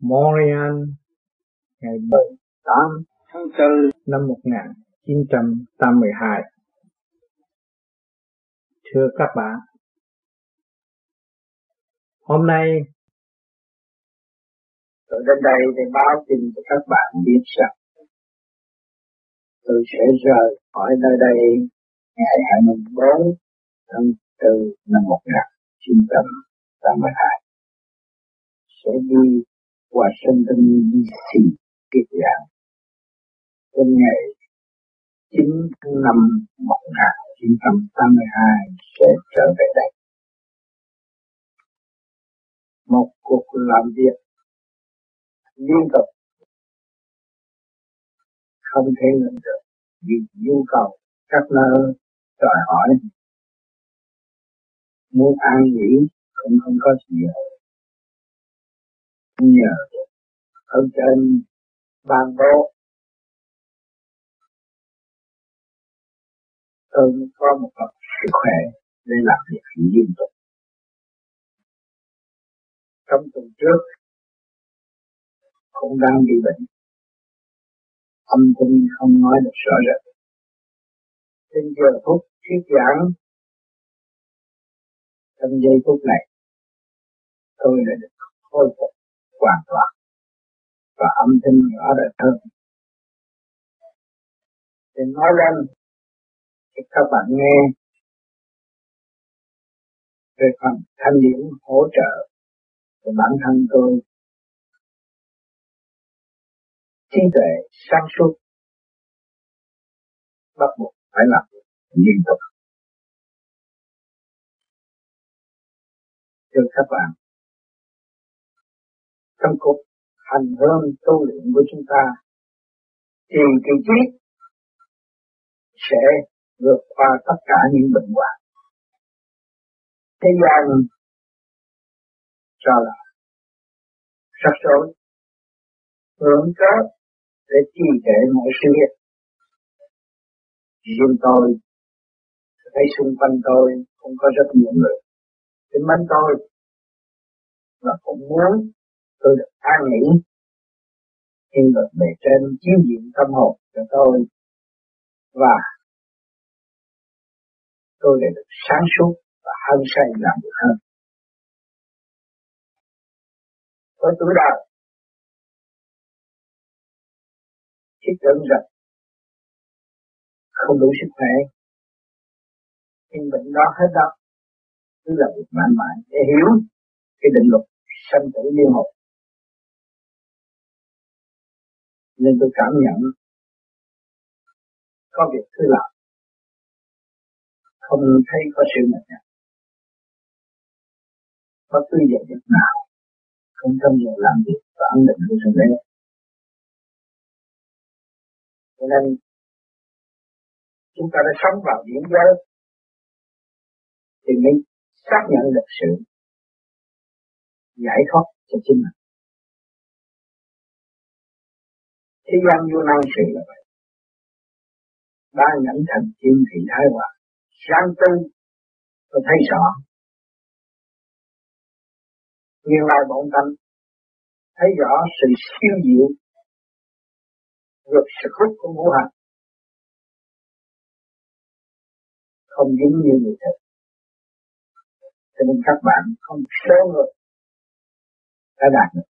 Montreal ngày 8 tháng 4 năm 1982. Thưa các bạn, hôm nay tôi đến đây để báo tin cho các bạn biết rằng tôi sẽ rời khỏi nơi đây ngày 24 tháng 4 năm 1982 sẽ đi Washington DC kiệt dạng trong ngày 9 tháng 5 1982 sẽ trở về đây. Một cuộc làm việc liên tục. Không thể ngừng được vì nhu cầu các nơi đòi hỏi. Muốn an nghỉ cũng không có gì hết nhờ ở trên ban bố tôi có một phần sức khỏe để làm việc liên tục. Trong tuần trước cũng đang bị bệnh, âm thanh không nói được rõ rệt. Trên giờ phút thuyết giảng, trong giây phút này, tôi đã được khôi phục hoàn toàn. Và âm thanh rõ rệt hơn. Thì nói lên cho các bạn nghe. Về phần thanh điển hỗ trợ của bản thân tôi. Trí tuệ sáng suốt. Bắt buộc phải làm liên tục. Cho các bạn trong cuộc hành hương tu luyện của chúng ta, thì kỳ trí sẽ vượt qua tất cả những bệnh hoạn. Thế gian cho là sắc rối hưởng cớ để trì trệ mọi sự việc. Riêng tôi, thấy xung quanh tôi cũng có rất nhiều người. Tính mến tôi và cũng muốn tôi được an nghỉ khi được bề trên chiếu diện tâm hồn cho tôi và tôi đã được sáng suốt và hăng say làm việc hơn. Với tuổi đời, thiết tưởng rằng không đủ sức khỏe, nhưng bệnh đó hết đó, cứ là việc mãi mãi để hiểu cái định luật sanh tử liên hồn nên tôi cảm nhận có việc thứ làm không thấy có sự mệt nhọc. Có tư giờ việc nào, không trong giờ làm việc và ấn định của thượng đế cho nên, chúng ta đã sống vào điểm giới. Thì mới xác nhận được sự giải thoát cho chính mình. Thế gian vô năng sự là vậy. Ba nhẫn thành kim thị thái hòa. Sáng tư tôi thấy rõ nguyên lai bổn tâm thấy rõ sự siêu diệu vượt sự hút của ngũ hành. Không dính như người thật cho nên các bạn không số người đã đạt được.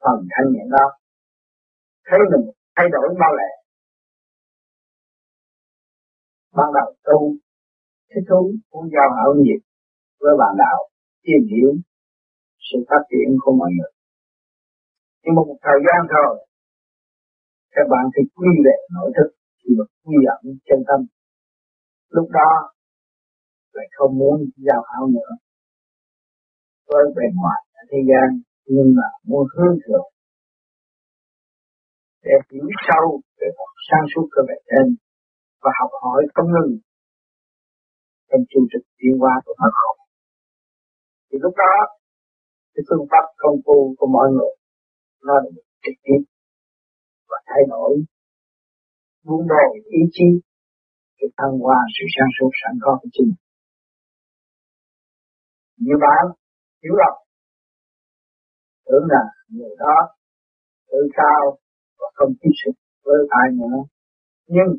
Phần thanh nhẹ đó thấy mình thay đổi bao lẹ ban đầu tu, thích thú cũng giao hảo nhiệt với bạn đạo, tìm hiểu sự phát triển của mọi người. Nhưng mà một thời gian thôi, các bạn thì quy về nội thức thì được quy ẩn chân tâm. Lúc đó, lại không muốn giao hảo nữa. Với bề ngoài ở thế gian, nhưng mà muốn hướng thượng để hiểu sâu về học sáng suốt cơ bản trên và học hỏi không ngừng trong chương trình tiến hóa của phần hồn. Thì lúc đó, cái phương pháp công phu của mọi người, nó được trực tiếp và thay đổi buông bỏ ý chí, để thăng hoa sự sáng suốt sẵn có của chính. Như bạn, hiểu lầm tưởng là người đó tự cao không tiếp xúc với ai nữa. Nhưng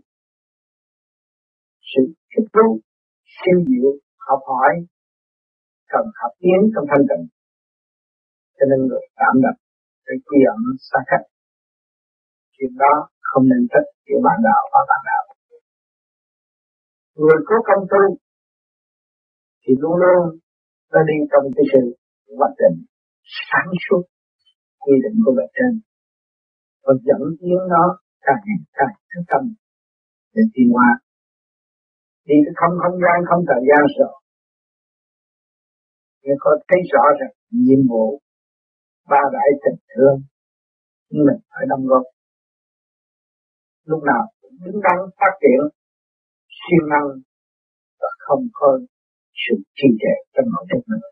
sự thích thú, siêu diệu, học hỏi cần học tiến trong thanh tịnh. Cho nên người cảm động cái quy ẩn xa cách. Chuyện đó không nên trách giữa bạn đạo và bạn đạo. Người có công tu thì luôn luôn nó đi trong cái sự hoạch định sáng suốt quy định của bề trên và dẫn tiến nó càng ngày càng thức tâm để tiến hóa đi cái không không gian không thời gian rồi nhưng có thấy rõ rằng nhiệm vụ ba đại tình thương mình phải đóng góp. Lúc nào cũng đứng đắn phát triển siêng năng và không có sự trì trệ trong nội thức nữa.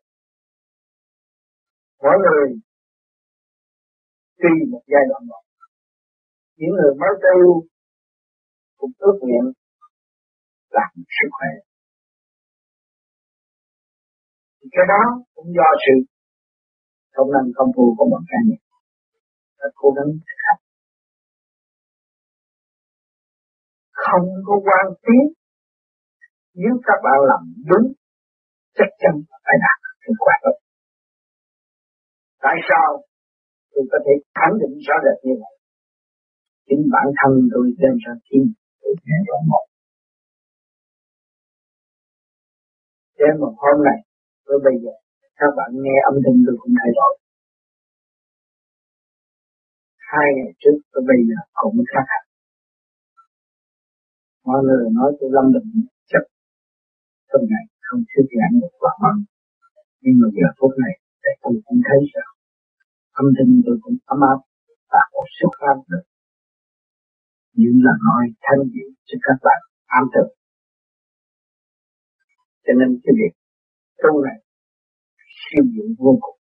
Mỗi người tuy một giai đoạn một, những người mới tu cũng ước nguyện làm sức khỏe. Thì cái đó cũng do sự không năng không thu của một cá nhân. Và cố gắng thực hành. Không có quan tiếc nếu các bạn làm đúng, chắc chắn phải đạt kết quả tốt. Tại sao tôi có thể khẳng định rõ rệt như vậy? Chính bản thân tôi đem ra tin, tôi nghe rõ một. thế một hôm này, với bây giờ, các bạn nghe âm thanh tôi cũng thay đổi. Hai ngày trước tôi bây giờ cũng khác hẳn. Mọi người nói tôi lâm bệnh chắc trong ngày không thuyết giảng được quả mong. Nhưng mà giờ phút này, để tôi cũng thấy rằng âm thanh tôi cũng ấm áp và một xuất phát được những là nói thanh diện cho các bạn ám thực. Cho nên cái việc tu này siêu diệu vô cùng.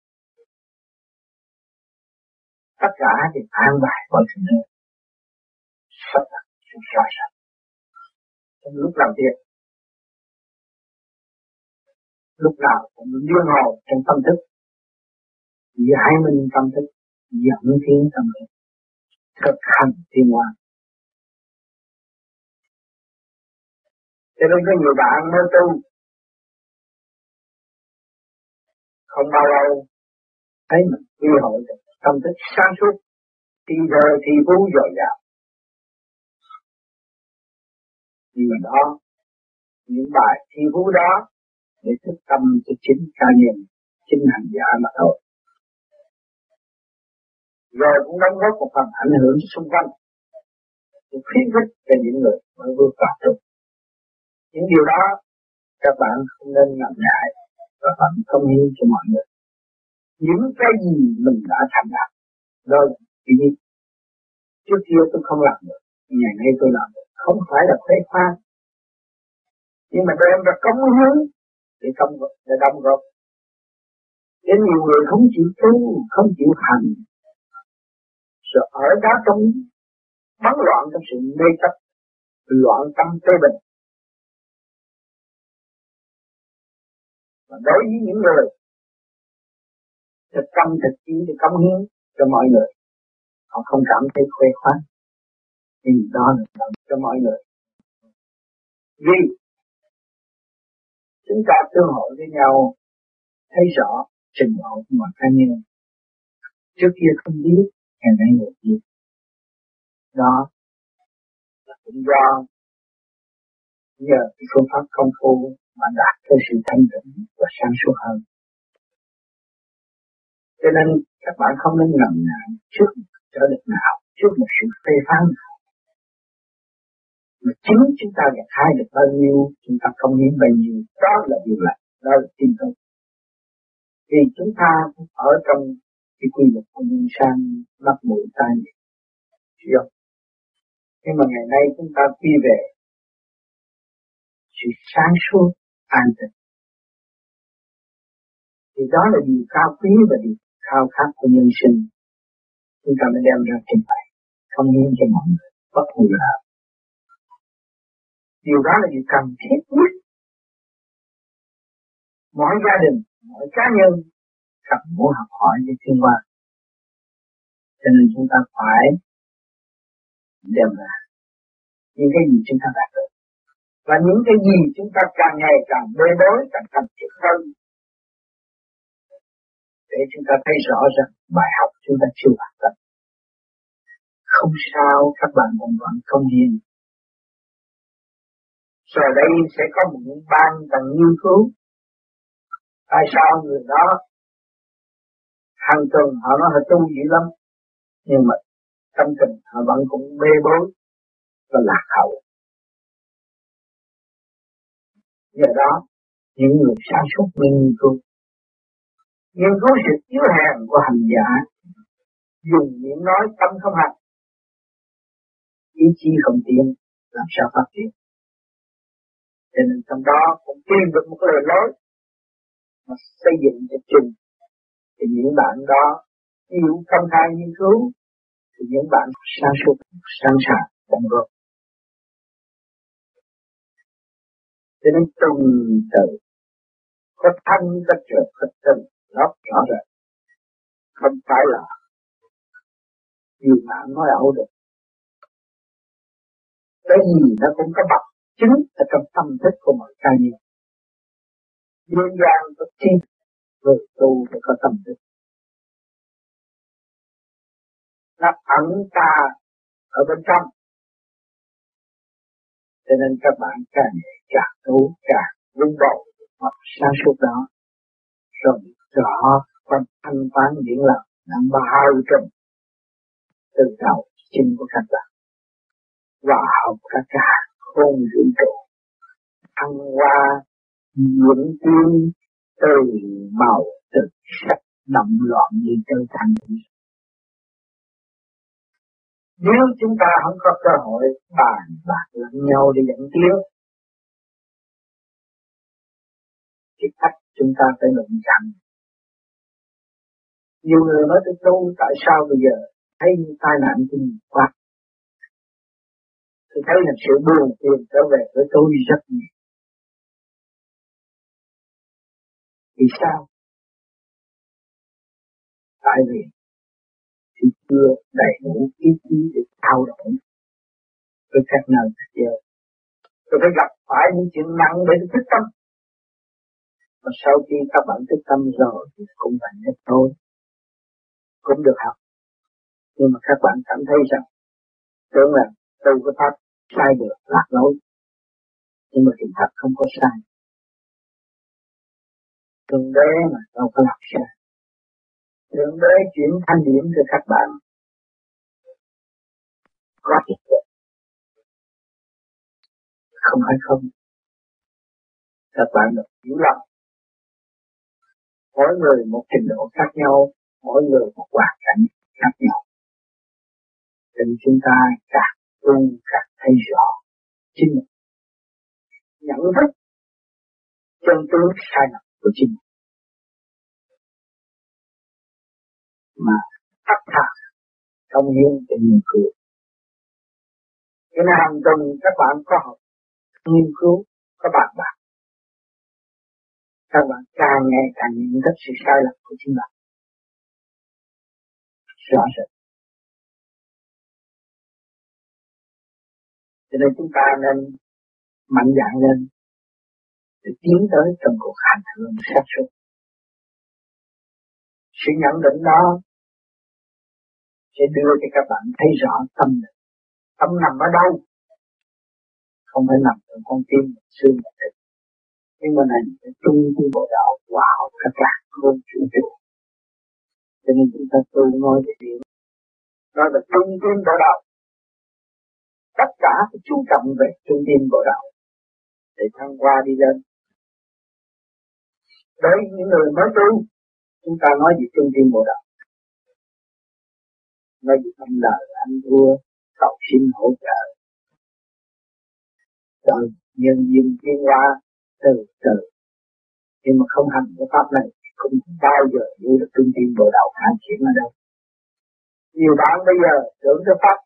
Tất cả thì an bài mọi sự nơi sắp đặt sự rõ ràng. Trong lúc làm việc, lúc nào cũng liên hồ trong tâm thức, giải minh tâm thức, dẫn tiến tâm thức, thực hành tiên hoàng Cho nên có nhiều bạn mới tu. Không bao lâu, thấy mình quy hội tâm thức sáng suốt thì giờ thì phú dồi dào. Vì đó, những bài thi phú đó để thức tâm cho chính ca nhân chính hành giả mà thôi. Rồi cũng đóng góp một phần ảnh hưởng xung quanh. Khuyến khích cho những người mới vượt qua được những điều đó, các bạn không nên ngần ngại và bạn công hiến cho mọi người. Những cái gì mình đã thành đạt đó là chỉ trước kia tôi không làm được, ngày nay tôi làm được. Không phải là khoe khoang nhưng mà đem ra công hiến để công để đóng góp. Đến nhiều người không chịu tu, không chịu hành. Rồi ở đó trong bắn loạn trong sự mê chấp, loạn tâm tê bình. Và đối với những người thực tâm thực chí để cống hiến cho mọi người, họ không cảm thấy khoe khoang thì đó là làm cho mọi người. Vì chúng ta tương hội với nhau, thấy rõ trình độ của mọi cá nhân. Trước kia không biết, ngày nay người biết. Đó là cũng do nhờ cái phương pháp công phu mà đạt tới sự thanh tịnh và sáng suốt hơn. Cho nên các bạn không nên ngần ngại trước trở lực nào, trước một sự phê phán nào. Mà chính chúng ta gặt hai được bao nhiêu, chúng ta không hiến bao nhiêu, đó là điều lành, đó là tin tưởng. Vì chúng ta ở trong cái quy luật của nhân sang mắt mũi tai miệng, chưa? Nhưng mà ngày nay chúng ta quy về sự sáng suốt an tịnh. Thì đó là điều cao quý và điều khao khát của nhân sinh. Chúng ta mới đem ra trình bày, không nên cho mọi người, bất ngờ điều đó là điều cần thiết nhất. Mỗi gia đình, mỗi cá nhân cần muốn học hỏi để thiên qua cho nên chúng ta phải đem ra những cái gì chúng ta đạt được và những cái gì chúng ta càng ngày càng bê bối càng thành thiệt hơn, để chúng ta thấy rõ rằng bài học chúng ta chưa hoàn tất. Không sao, các bạn vẫn vẫn không nhìn. rồi đây sẽ có một những ban cần nghiên cứu. Tại sao người đó, hàng tuần họ nói họ tu dữ lắm, nhưng mà tâm tình họ vẫn cũng bê bối và lạc hậu. Do đó, những người sản xuất nghiên cứu nghiên cứu sự yếu hèn của hành giả, dùng miệng nói tâm không hành. Ý chí không tiến, làm sao phát triển? Cho nên trong đó cũng tìm được một lời nói, mà xây dựng cho trình thì những bạn đó chịu công khai nghiên cứu, thì những bạn sáng suốt sẵn sàng đồng góp. Cho nên từng từ có thanh có trượt có tình nó rõ rệt không phải là nhiều bạn nói ẩu được. Cái gì nó cũng có bậc chính ở trong tâm thức của mọi cá nhân. Nhân gian có chi người tu phải có tâm thức. Nó ẩn ta ở bên trong cho nên các bạn càng càng tu càng vun bồi hoặc sáng suốt đó, rồi rõ quan thanh toán điển lập đã bao trùm từ đầu chân của các bạn. Và học các cả không vũ trụ, thăng hoa diễn tiến từ màu, từ sắc, động loạn như trở thành nếu chúng ta không có cơ hội bàn bạc lẫn nhau để dẫn tiến, thì cách chúng ta phải luận chặn nhiều người nói tôi tu, tại sao bây giờ thấy tai nạn của mình quá? Tôi thấy là sự buồn phiền trở về với tôi rất nhiều. Vì sao? Tại vì chưa đầy đủ ý chí để thao đổi với các nơi các giờ tôi phải gặp phải những chuyện nặng để tôi thức tâm. Và sau khi các bạn thức tâm rồi thì cũng phải hết thôi. Cũng được học. Nhưng mà các bạn cảm thấy rằng, tưởng là tu cái pháp sai được, lạc lối. Nhưng mà sự thật không có sai. Thượng đế mà đâu có làm sai. Thượng đế chuyển thanh điểm cho các bạn có thực được không phải không? Các bạn được hiểu lầm. Mỗi người một trình độ khác nhau, mỗi người một hoàn cảnh khác nhau. Nên chúng ta càng tu càng thấy rõ chính mình. Nhận thức chân tướng sai lầm của chính mình. Mà tất cả công hiến cho nhiều người cho nên hàng tuần các bạn có học, nghiên cứu các bạn bạn. các bạn càng ngày càng nhận thức sự sai lầm của chính bạn. Rõ rệt cho nên chúng ta nên mạnh dạn lên để tiến tới trong cuộc hành hương sát xuất sự nhận định đó sẽ đưa cho các bạn thấy rõ tâm lực tâm nằm ở đâu? Không phải nằm trong con tim xương mà thịt nhưng mà này phải trung tâm bộ đạo hòa hợp các cả không chủ trụ cho nên chúng ta tu nói về điều đó là trung tâm bộ đạo. Tất cả phải chú trọng về trung tâm bộ đạo để thăng qua đi lên. Đối với những người mới tu, chúng ta nói về trung tâm bộ đạo. Nói về tâm đời anh thua cầu xin hỗ trợ. Rồi, nhân viên tiến qua từ từ. Nhưng mà không hành cái pháp này, không bao giờ hiểu được trung tâm bộ đạo phát triển ở đâu. Nhiều bạn bây giờ tưởng cái pháp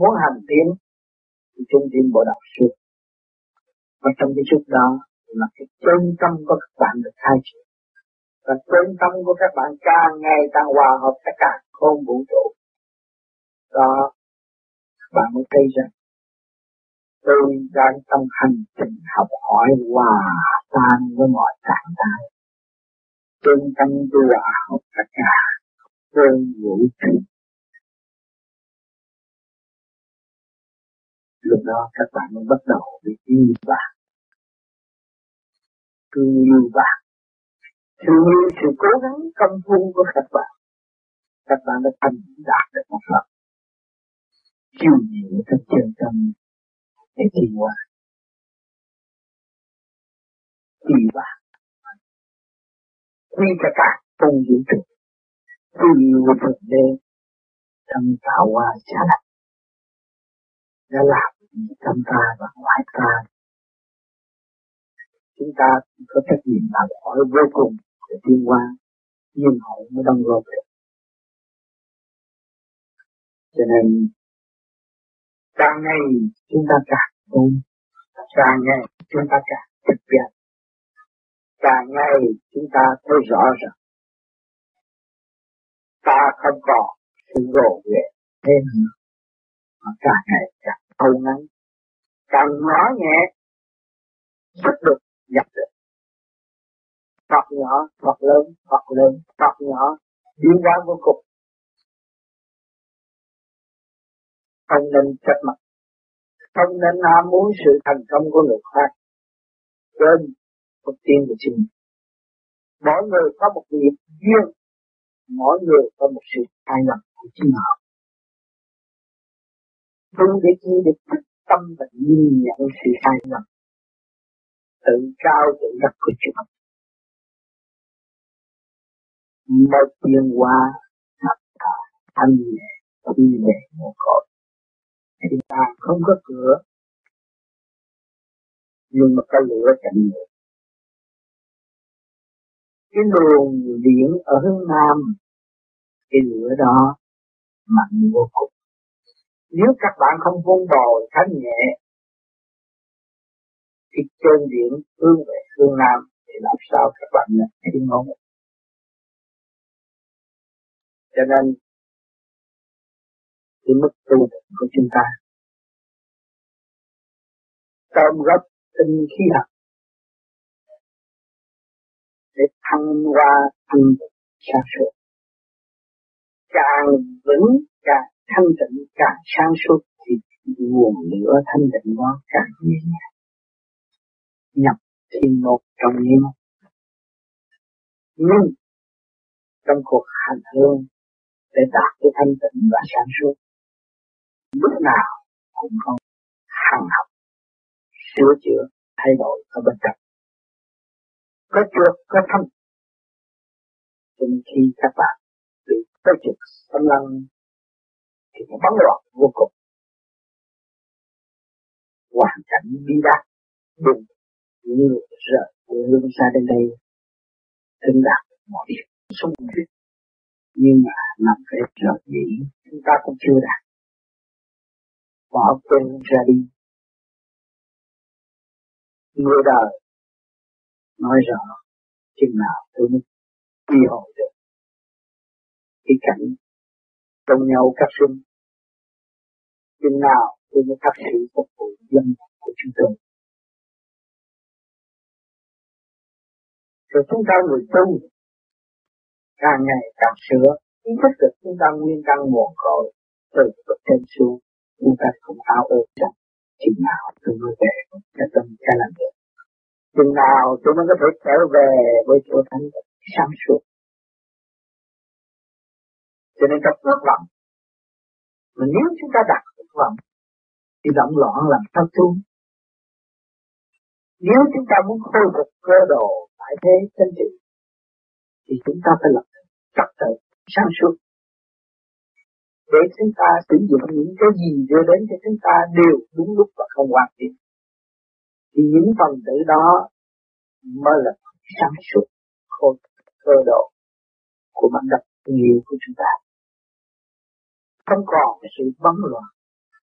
muốn hành tiến thì trung tâm bộ đạo suốt và trong cái chút đó là cái chân tâm của các bạn được khai triển. Và chân tâm của các bạn càng ngày càng hòa hợp, tất cả không vũ trụ đó. Bạn mới thấy rằng, tôi đang trong hành trình học hỏi hòa tan với mọi trạng thái. Trên tâm tôi học tất cả cơn vũ trụ. Lúc đó các bạn mới bắt đầu bị yêu bạn. Thương yêu bạn. Thương yêu sự cố gắng công phu của các bạn. Các bạn đã thành đạt được một phần chiêu diệu trong chân tâm để đi hoa. Đi hoa. Quy cho cả công vũ trụ quy yêu thượng đế trong tạo hoa trả lại đã làm trong ta và ngoài ta? Chúng ta có trách nhiệm làm hỏi vô cùng để tiến qua nhưng họ mới đóng góp được. Cho nên càng ngày chúng ta càng tu càng ngày chúng ta càng thực hiện càng ngày chúng ta thấy rõ rằng ta không còn sự rồ ghề thêm nữa mà càng ngày càng thâu ngắn. Càng nhỏ nhẹ sức được nhập được. Phật nhỏ, Phật lớn, Phật lớn, Phật nhỏ, biến hóa vô cùng. Không nên trách mặt, không nên ham muốn sự thành công của người khác. Quên mục tiêu của chính mình. Mỗi người có một nghiệp duyên, mỗi người có một sự hài lầm của chính họ. Tu để chi được thức tâm và nhìn nhận sự sai lầm tự cao tự đắc của chúng một tiền qua thật thà thanh nhẹ thi về một cõi thì ta không có cửa. Nhưng mà cái lửa cạnh lửa. Cái luồng điện ở hướng nam, cái lửa đó mạnh vô cùng. Nếu các bạn không vun bồi thanh nhẹ, thì trên điện hướng về hướng nam, thì làm sao các bạn nhận thấy ngôn cho nên cái mức tu của chúng ta. Tâm gốc tinh khí học để thăng hoa thanh sáng suốt càng vững, càng thanh tịnh, càng sáng suốt thì nguồn lửa thanh tịnh đó càng nhẹ nhàng. Nhập thiên một trong nhiên nhưng trong cuộc hành hương để đạt cái thanh tịnh và sáng suốt lúc nào cũng không hằng học sửa chữa, thay đổi ở bên trong. Có trượt có thâm cho nên khi các bạn bị có trượt xâm lăng, thì nó bắn loạn vô cùng. Hoàn cảnh bi đát đừng như rời quê xa đến đây thân đạt mọi điều. Sống huyết nhưng mà nằm phải rời nghỉ chúng ta cũng chưa đạt bỏ quên ra đi. Người đời nói rõ chừng nào tôi mới đi hồi được. Cái cảnh trong nhau các sinh, chừng nào tôi mới các sự phục vụ dân của chúng tôi rồi chúng ta người tu, càng ngày càng sửa, ý thức được chúng ta nguyên căn nguồn cội từ bậc trên xuống chúng ta không ao ước rằng chừng nào tôi mới về cái tâm cái làm được chừng nào tôi mới có thể trở về với chỗ thanh sáng suốt. Cho nên trong ước vọng, mà nếu chúng ta đặt ước vọng thì động loạn làm sao tu nếu chúng ta muốn khôi phục cơ đồ tại thế chân trị, thì chúng ta phải lập trật tự sáng suốt để chúng ta, sử dụng những cái gì đưa đến cho chúng ta đều đúng lúc và không hoàn thiện. Thì những phần tử đó mới là sáng suốt khôi cơ độ của bản đất nhiều của chúng ta. Không còn sự bấn loạn,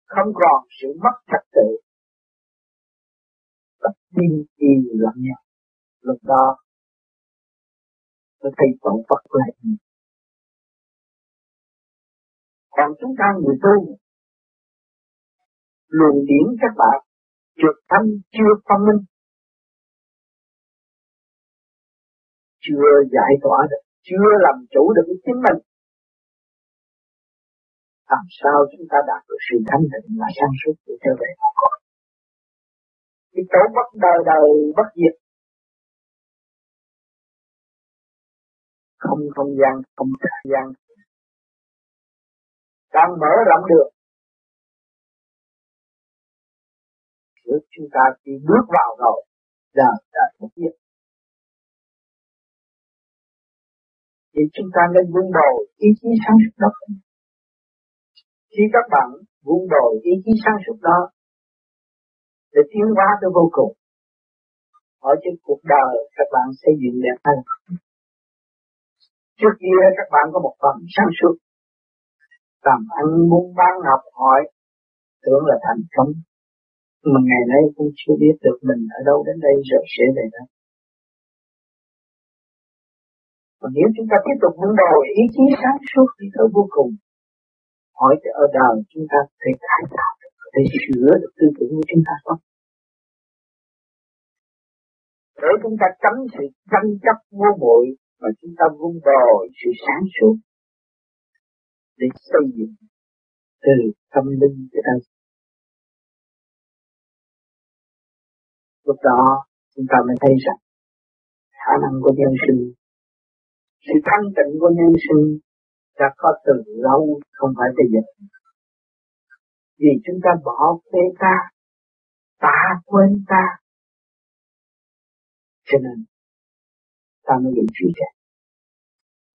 không còn sự mất trật tự. Và tin yêu lẫn nhau. Lúc đó, tôi thấy tổ Phật lại còn chúng ta người tu, luồng điển các bạn trượt tâm chưa phân minh? Chưa giải tỏa được, chưa làm chủ được cái chính mình. Làm sao chúng ta đạt được sự thanh tịnh và sáng suốt để trở về con con cái chỗ bất đời đời bất diệt. Không không gian, không thời gian đang mở rộng được nếu chúng ta khi bước vào rồi là đã thực hiện. Thì chúng ta nên vun bồi ý chí sáng suốt đó. Khi các bạn vun bồi ý chí sáng suốt đó, để tiến hóa tới vô cùng hỏi trên cuộc đời các bạn xây dựng đẹp hơn. Trước kia các bạn có một phần sáng suốt làm ăn muốn bán học hỏi, tưởng là thành công. Mà ngày nay cũng chưa biết được mình ở đâu đến đây rồi sẽ về đâu. Còn nếu chúng ta tiếp tục vun bồi ý chí sáng suốt đi tới vô cùng. Hỏi ở đời chúng ta thể cải tạo được thể sửa được tư tưởng của chúng ta không? Để chúng ta tránh sự tranh chấp vô bội và chúng ta vun bồi sự sáng suốt để xây dựng từ tâm linh cho ta. Lúc đó, chúng ta mới thấy rằng khả năng của nhân sinh, sự thanh tịnh của nhân sinh đã có từ lâu không phải bây giờ. Vì chúng ta bỏ phê ta ta quên ta. Cho nên, ta mới bị truy chạy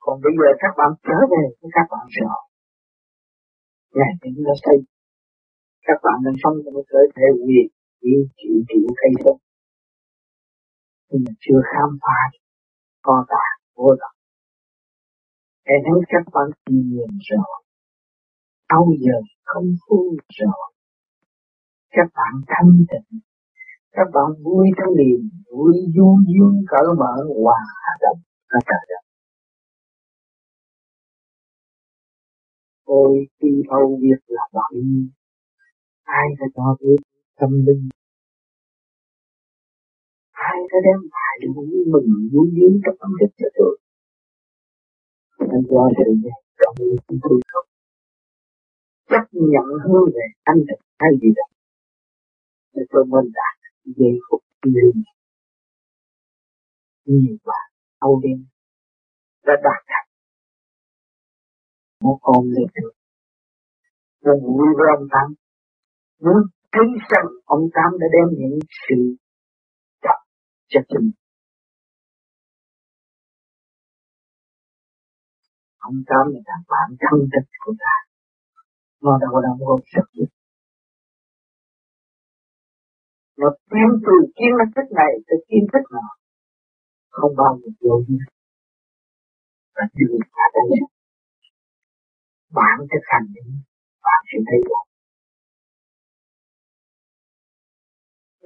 còn bây giờ các bạn trở về với các bạn rồi ngày chúng ta xây. Các bạn đang sống trong một cơ thể quyền chỉ chịu chịu cây thôi nhưng mà chưa khám phá co tạng vô tận em thấy các bạn nhìn rồi bao giờ không phu rồi các bạn thanh tịnh, các bạn vui trong niềm vui du dương cỡ mở hòa đồng ở trời đất. Ôi khi âu việc là bận ai đã cho biết tâm linh? Ai đã đem lại được những mừng vui dương trong tâm thức cho tôi? Nên do sự dạy trong chúng tôi không? Chấp nhận hướng về anh được hay gì đó. Để tôi mới đạt giây phút linh nhiều bạn âu đêm đã đạt thành một con lên được và vui với ông Tám muốn thấy rằng ông Tám đã đem những sự tập cho chúng ông Tám là bạn thân thực của ta. Nó đâu có đóng góp rất nhiều nó tiến từ kiến thích này tới kiến thích nào? Không bao giờ vô và đưa cả đây bạn thực hành đi bạn sẽ thấy được.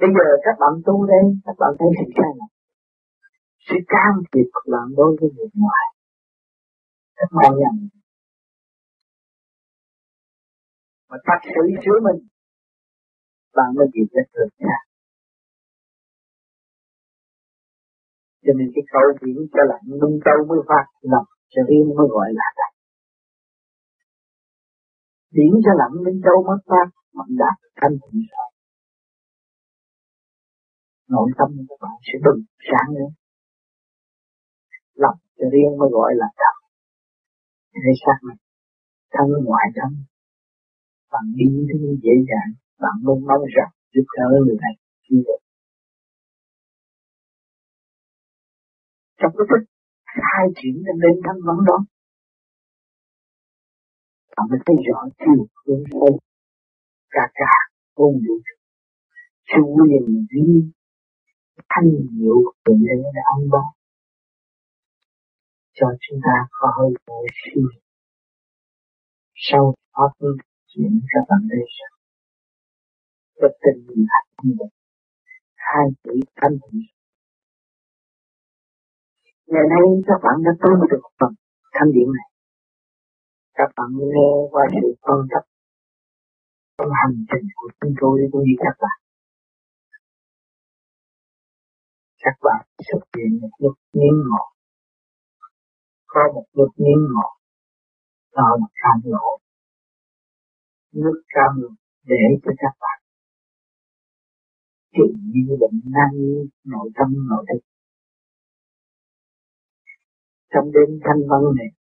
Bây giờ các bạn tu đây các bạn thấy hình sai này. Sự cam thiệp của bạn đối với người ngoài. Các bạn nhận. Mà thật sự chứa mình, bạn mới chịu rất được nha. Cho nên cái câu biển cho lạnh nung câu mới phát lòng cho riêng mới gọi là lạnh điểm cho lặng nung đâu mất ta mạnh đạt thanh tịnh rồi. Nội tâm của các bạn sẽ bừng sáng lên. Lập cho riêng mới gọi là thật để xác này, thân ngoại thân, bạn đi thứ dễ dàng, bạn luôn mong rằng giúp đỡ người này chưa được. Trong cái thức khai triển lên đến thắng vấn đó bạn mới thấy rõ chiều hướng sâu cả cả vô vũ sự quyền vi thanh nhiệu quyền lễ đã ông đó cho chúng ta có hơi thở suy sau pháp chuyển các bạn đây rằng có tình là thanh định hai chữ thanh định ngày nay các bạn đã tu được phần thanh điểm này các bạn nghe qua sự phân tích trong hành trình của chúng tôi cũng như các bạn các bạn xuất hiện một lúc miếng ngộ. Có một lúc miếng ngộ, đó là cam lộ. Nước cam để cho các bạn chịu như bệnh nan nội tâm, nội thức trong đêm thanh văn này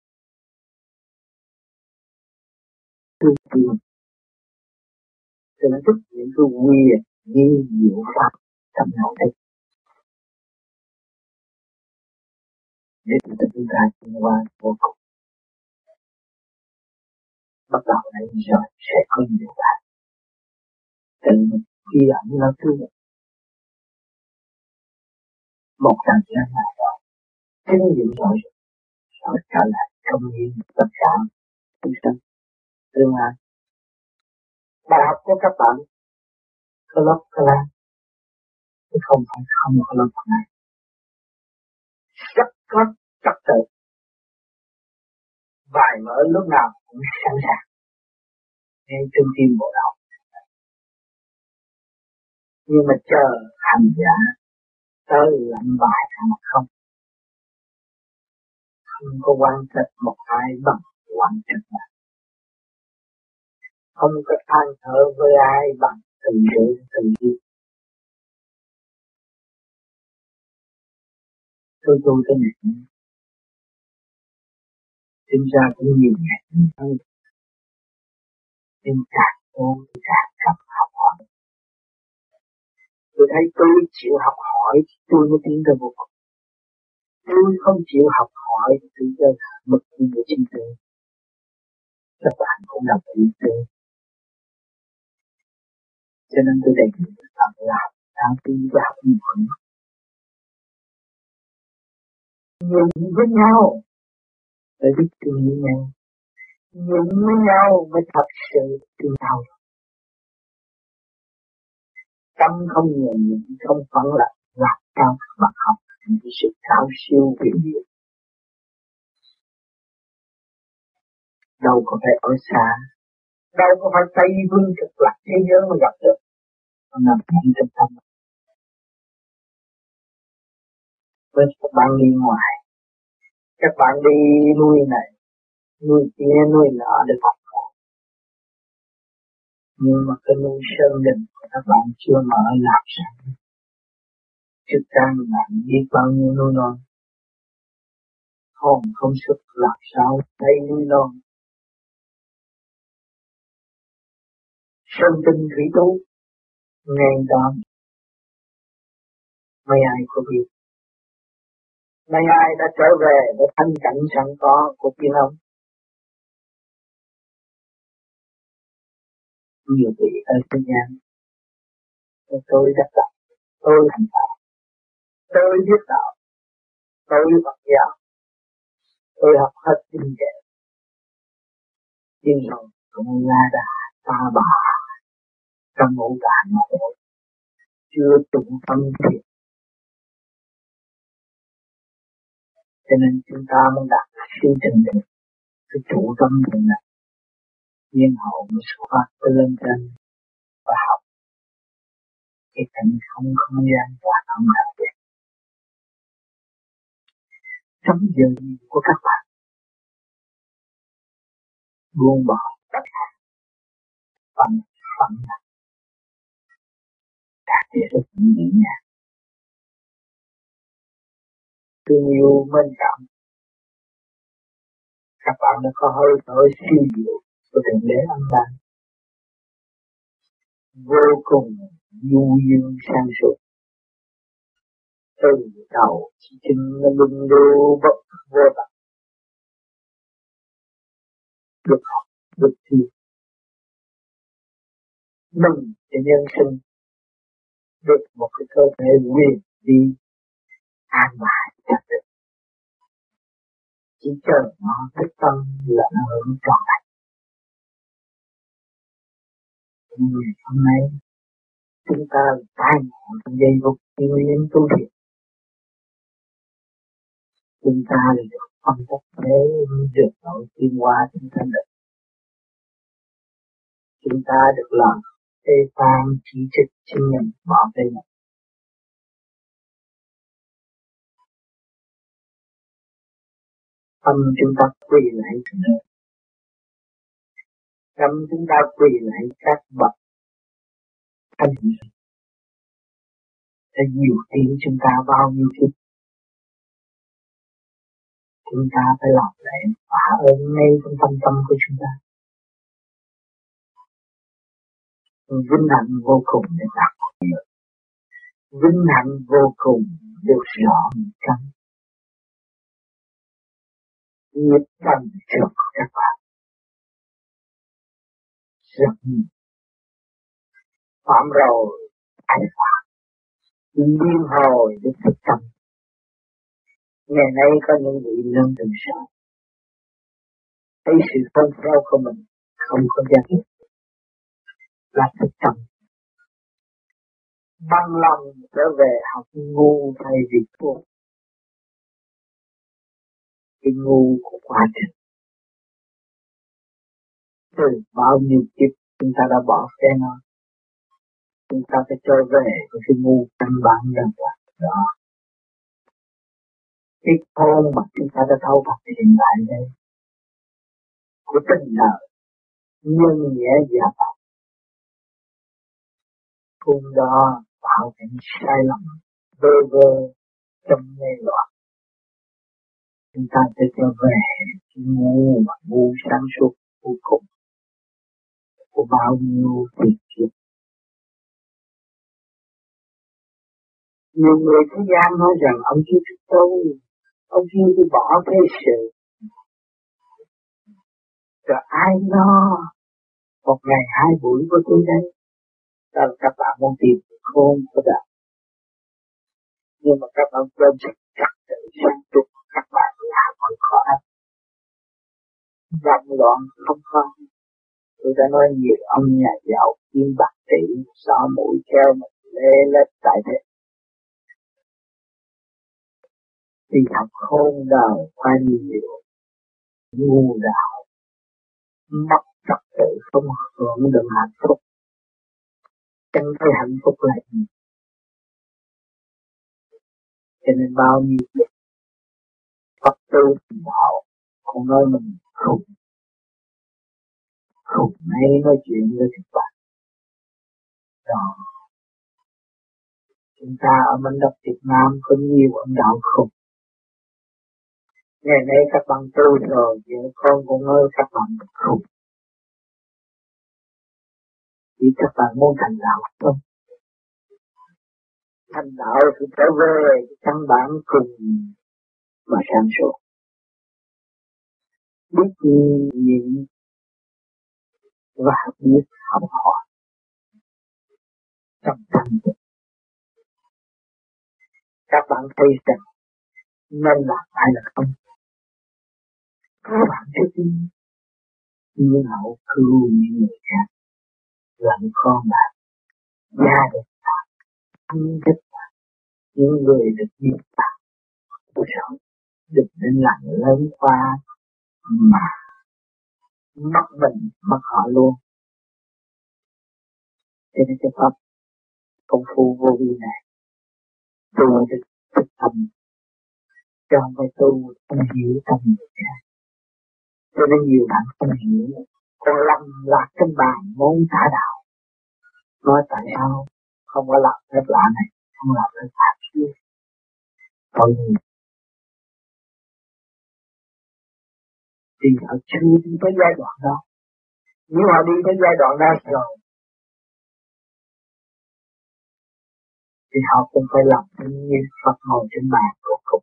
tu tiên cho nó thức những cái quyền như diệu pháp trong nội thức để chúng ta tiến qua vô cùng. Bắt đầu này rồi sẽ có nhiều bạn. Tự khi ẩn nó cứ một thời gian nào đó chứng nghiệm rồi rồi trở lại công nhiên tất cả chúng sanh tương lai bài học của các bạn có lớp có lan, chứ không phải không có lớp có này rất có trật tự. Bài mở lúc nào cũng sẵn sàng. Ngay trung tim bộ đạo. Nhưng mà chờ hành giả tới lạnh bài mà không? Không có quan trọng một ai bằng quan trọng là không có than thở với ai bằng từ sự từ nhiên tôi tu cái này sinh ra cũng nhiều ngày hơn nhưng càng tu thì càng cần học hỏi tôi thấy tôi chịu học hỏi tôi mới tiến tới vô cùng tôi không chịu học hỏi thì tôi mực của chính tôi các bạn cũng đồng ý tôi cho nên tôi đề nghị các bạn làm đang tu và mọi nhiều với nhau. Để biết thương nhau nhường với nhau mới thật sự thương nhau tâm không nhường nhịn không phấn lập lạc cao mà học những sự cao siêu huyền diệu. Đâu có phải ở xa đâu có phải tây vương cực lạc thế giới mà gặp được. Mà nằm ngay trong tâm với các bạn đi ngoài. Các bạn đi nuôi này. Nuôi kia, nuôi nọ để học nhưng mà cái nuôi sơn đình của các bạn chưa mở làm sẵn. Trước trang bạn biết bao nhiêu nuôi non. Hồn không sức làm sao thấy nuôi non. Sơn tinh thủy tú, ngàn đoạn mấy ai có biết. Mấy ai đã trở về để thanh cảnh sẵn có của tiên ông. Nhiều vị ở thế gian tôi đã tạo tôi thành đạo tôi biết đạo. Tôi Phật giáo. Tôi học hết kinh nghiệm. Nhưng rồi cũng la đà ta bà trong ngũ tạng mà thôi. Chưa tụng tâm thiện cho nên chúng ta mới đạt siêu trình được cái chủ tâm định này nhiên hậu mới xuất phát tới lên trên và học. Cái cảnh không không gian và không nào được trong giờ của các bạn. Buông bỏ tất cả. Bằng phận là đạt được rất nhẹ nhàng thương yêu mến cảm các bạn đã có hơi thở siêu diệu của thượng đế âm ban vô cùng du dương sang suốt từ đầu chỉ chân nó lung đô bất vô tận được học được thi mừng cho nhân sinh được một cái cơ thể quyền đi an bài chắc định chỉ cần nó thích tâm là nó hưởng trọn lành ngày hôm nay, chúng ta tai ngộ trong giây phút nguyên tu thiện chúng ta là được phân tích thế được nội tiên hóa chúng ta được. Chúng ta được làm tê tan chỉ trích chính mình bỏ tay mình tâm chúng ta quỳ lại tâm chúng ta quỳ lại các bậc thanh hiền đã nhiều tiếng chúng ta bao nhiêu kiếp chúng ta phải làm lễ phá ơn ngay trong tâm tâm của chúng ta. Vinh hạnh vô cùng để đạt được vinh hạnh vô cùng được rõ một trăm nhiệt tâm trước các bạn. Rất nhiều phạm rồi ai phạm. Liên hồi được thực tâm. Ngày nay có những vị lớn từng sợ. Thấy sự phong phao của mình không có giá trị là thực tâm bằng lòng trở về học ngu thay vì thua. Cái ngu của quá trình. Từ bao nhiêu kiếp chúng ta đã bỏ xe nó, chúng ta phải trở về với cái ngu căn bản rằng là đó. Cái khôn mà chúng ta đã thâu bạc hiện tại đây, của tình đời, nhân nghĩa giả tạo cùng đó tạo thành sai lầm, vơ vơ trong mê loạn chúng ta sẽ trở về cái ngu mà ngu sáng suốt vô cùng của bao nhiêu tiền kiếp. Nhiều người thế gian nói rằng ông chưa thức tu ông chưa đi bỏ cái sự. Rồi ai lo? Một ngày, hai buổi của tôi đây đó các bạn muốn tìm khôn của đạo. Nhưng mà các bạn quên sự trật tự sáng suốt các bạn là mọi khó ách vòng loạn không có. Tôi đã nói nhiều ông nhà giàu kim bạc tỷ xỏ mũi treo một lê lết tại thế. Đi học khôn đời qua nhiều ngu đạo. Mất trật tự không hưởng được hạnh phúc chẳng thấy hạnh phúc là gì cho nên bao nhiêu việc Phật tư đạo cũng nói mình khùng. Khùng hay nói chuyện với các bạn đó. Chúng ta ở mảnh đất Việt Nam có nhiều ông đạo khùng. Ngày nay các bạn tu rồi vợ con cũng ơi các bạn khùng vì các bạn muốn thành đạo không thành đạo thì trở về căn bản cùng mà sáng suốt biết nhịn và biết học hỏi. Trong tâm các bạn thấy rằng nên là hay là không. Các bạn sẽ tin nhưng hậu cứu những người khác lẫn con bạn gia đình bạn thân thích bạn những người được biết bạn cuộc sống đừng nên lặng lớn qua mà mất mình, mất họ luôn. Cho nên cái pháp, công phu vô vi này tu được thực tâm cho không phải tu không hiểu tâm người khác. Cho nên nhiều bạn không hiểu còn lầm lạc trên bàn môn trả đạo. Nói tại sao? Không có làm phép lạ này, không làm phép lạ kia. Tội nghiệp. Thì họ chưa đi tới giai đoạn đó. Nếu họ đi tới giai đoạn đó rồi, thì họ cũng phải làm như Phật ngồi trên bàn của cục.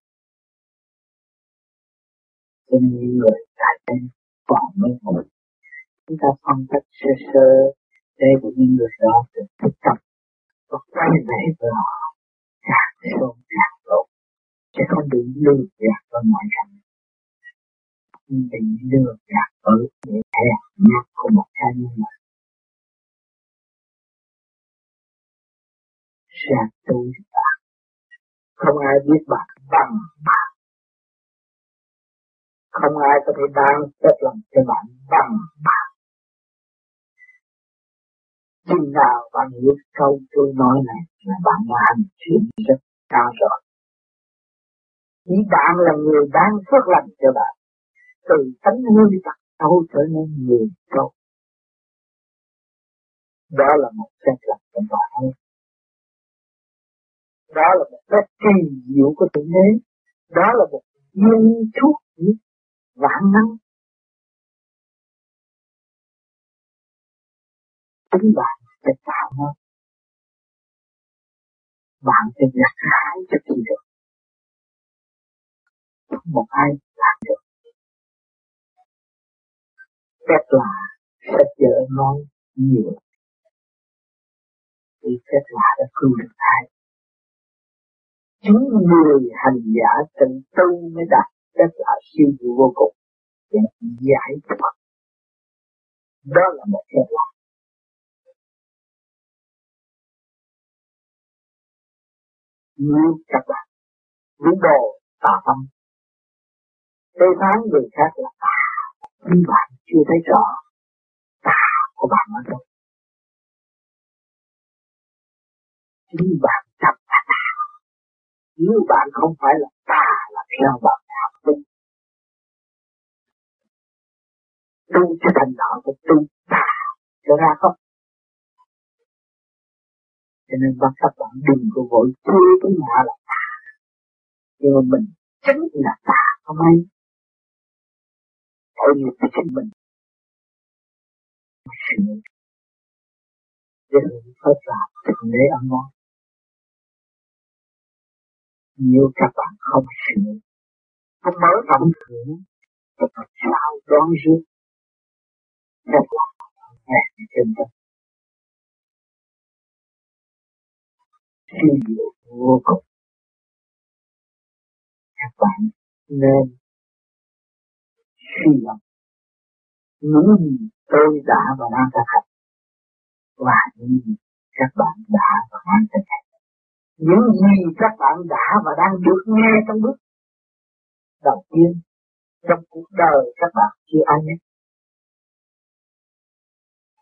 cho nên những người tại đây còn mới ngồi chúng ta phân tích sơ sơ để của những người đó được thức tập. Và quay về với họ càng sâu càng lộ sẽ không bị lừa gạt vào ngoại cảnh bị lừa gạt ở những hẹp nhát của một cá nhân mà. Sẽ tu bạn không ai biết bạn bằng bạn. Không ai có thể ban phép lòng cho bạn bằng bạn chừng nào bạn. Hiểu câu tôi nói này, là bạn đã hành chuyện rất cao rồi chỉ bạn là người đang phước lành cho bạn. Từ tánh hương tật sâu trở nên người tốt đó là một phép lành của bạn đó là một phép kỳ diệu của thượng đế. Đó là một duyên thuốc vạn năng tính bạn sẽ tạo hơn bạn sẽ gặt hái cho kỳ được. Không một ai làm được. Phép là sách vở nói nhiều. Thì phép là đã cứu được ai. Chúng người hành giả tự tu mới đạt phép là siêu vô cùng để giải thoát. Đó là một phép lạ. Nếu các bạn những đồ, tà tâm. Thế phán người khác là tà nhưng bạn chưa thấy rõ tà của bạn ở đâu. Chính bạn chấp là tà nếu bạn không phải là tà là theo bạn học tinh tu cho thành đạo phải tu tà cho ra không? Cho nên bắt các bạn đừng có vội chê cái nhà là ta. Nhưng mà mình chính là ta không ai tội nghiệp cho chính mình. Sửa để hưởng phép làm thượng đế ăn ngon. Nếu các bạn không sửa không mở rộng thưởng thì làm sao đoán rước các bạn nghe trên đất siêu diệu vô cùng các bạn nên suy luận những gì tôi đã và đang thực hành và những gì các bạn đã và đang thực hành những gì các bạn đã và đang được nghe trong bước đầu tiên trong cuộc đời các bạn chưa ai biết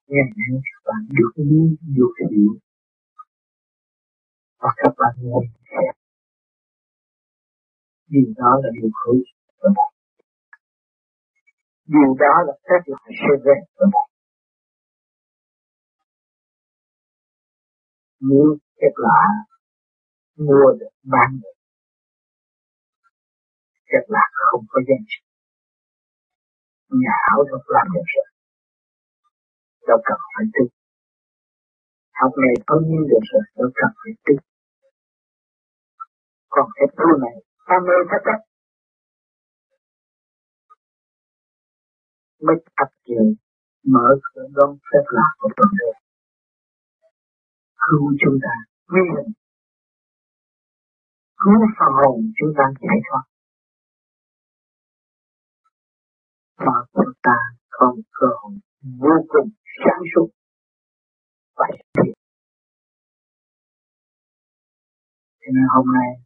ngày nay các bạn được nghe được hiểu và các bạn nghe xem điều đó là điều hữu của bạn điều đó là phép lại sẽ về với bạn nếu phép lạ mua được bán được, phép lạ không có danh trị. Nhà hảo đâu làm được rồi đâu cần phải tu học này có nhiên được rồi đâu cần phải tu còn sẽ tu này. Ta mê ta chấp mới tập chuyện mở cửa đón phép lạ của tuần đế cứu chúng ta. Quy định cứu phần hồn chúng ta giải thoát. Và chúng ta không cơ hội. Vô cùng sáng suốt. Và thiện cho nên hôm nay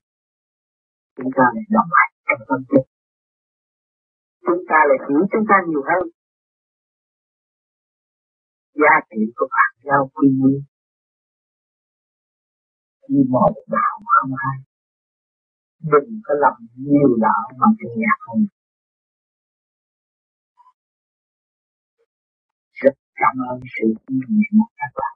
chúng ta lại đồng hành trong tâm thức chúng ta lại hiểu chúng ta nhiều hơn. Giá trị của bạn giao quy nguyên. Như một đạo không hai. Đừng có làm nhiều đạo mà kinh ngạc không. Rất cảm ơn sự yêu của các bạn.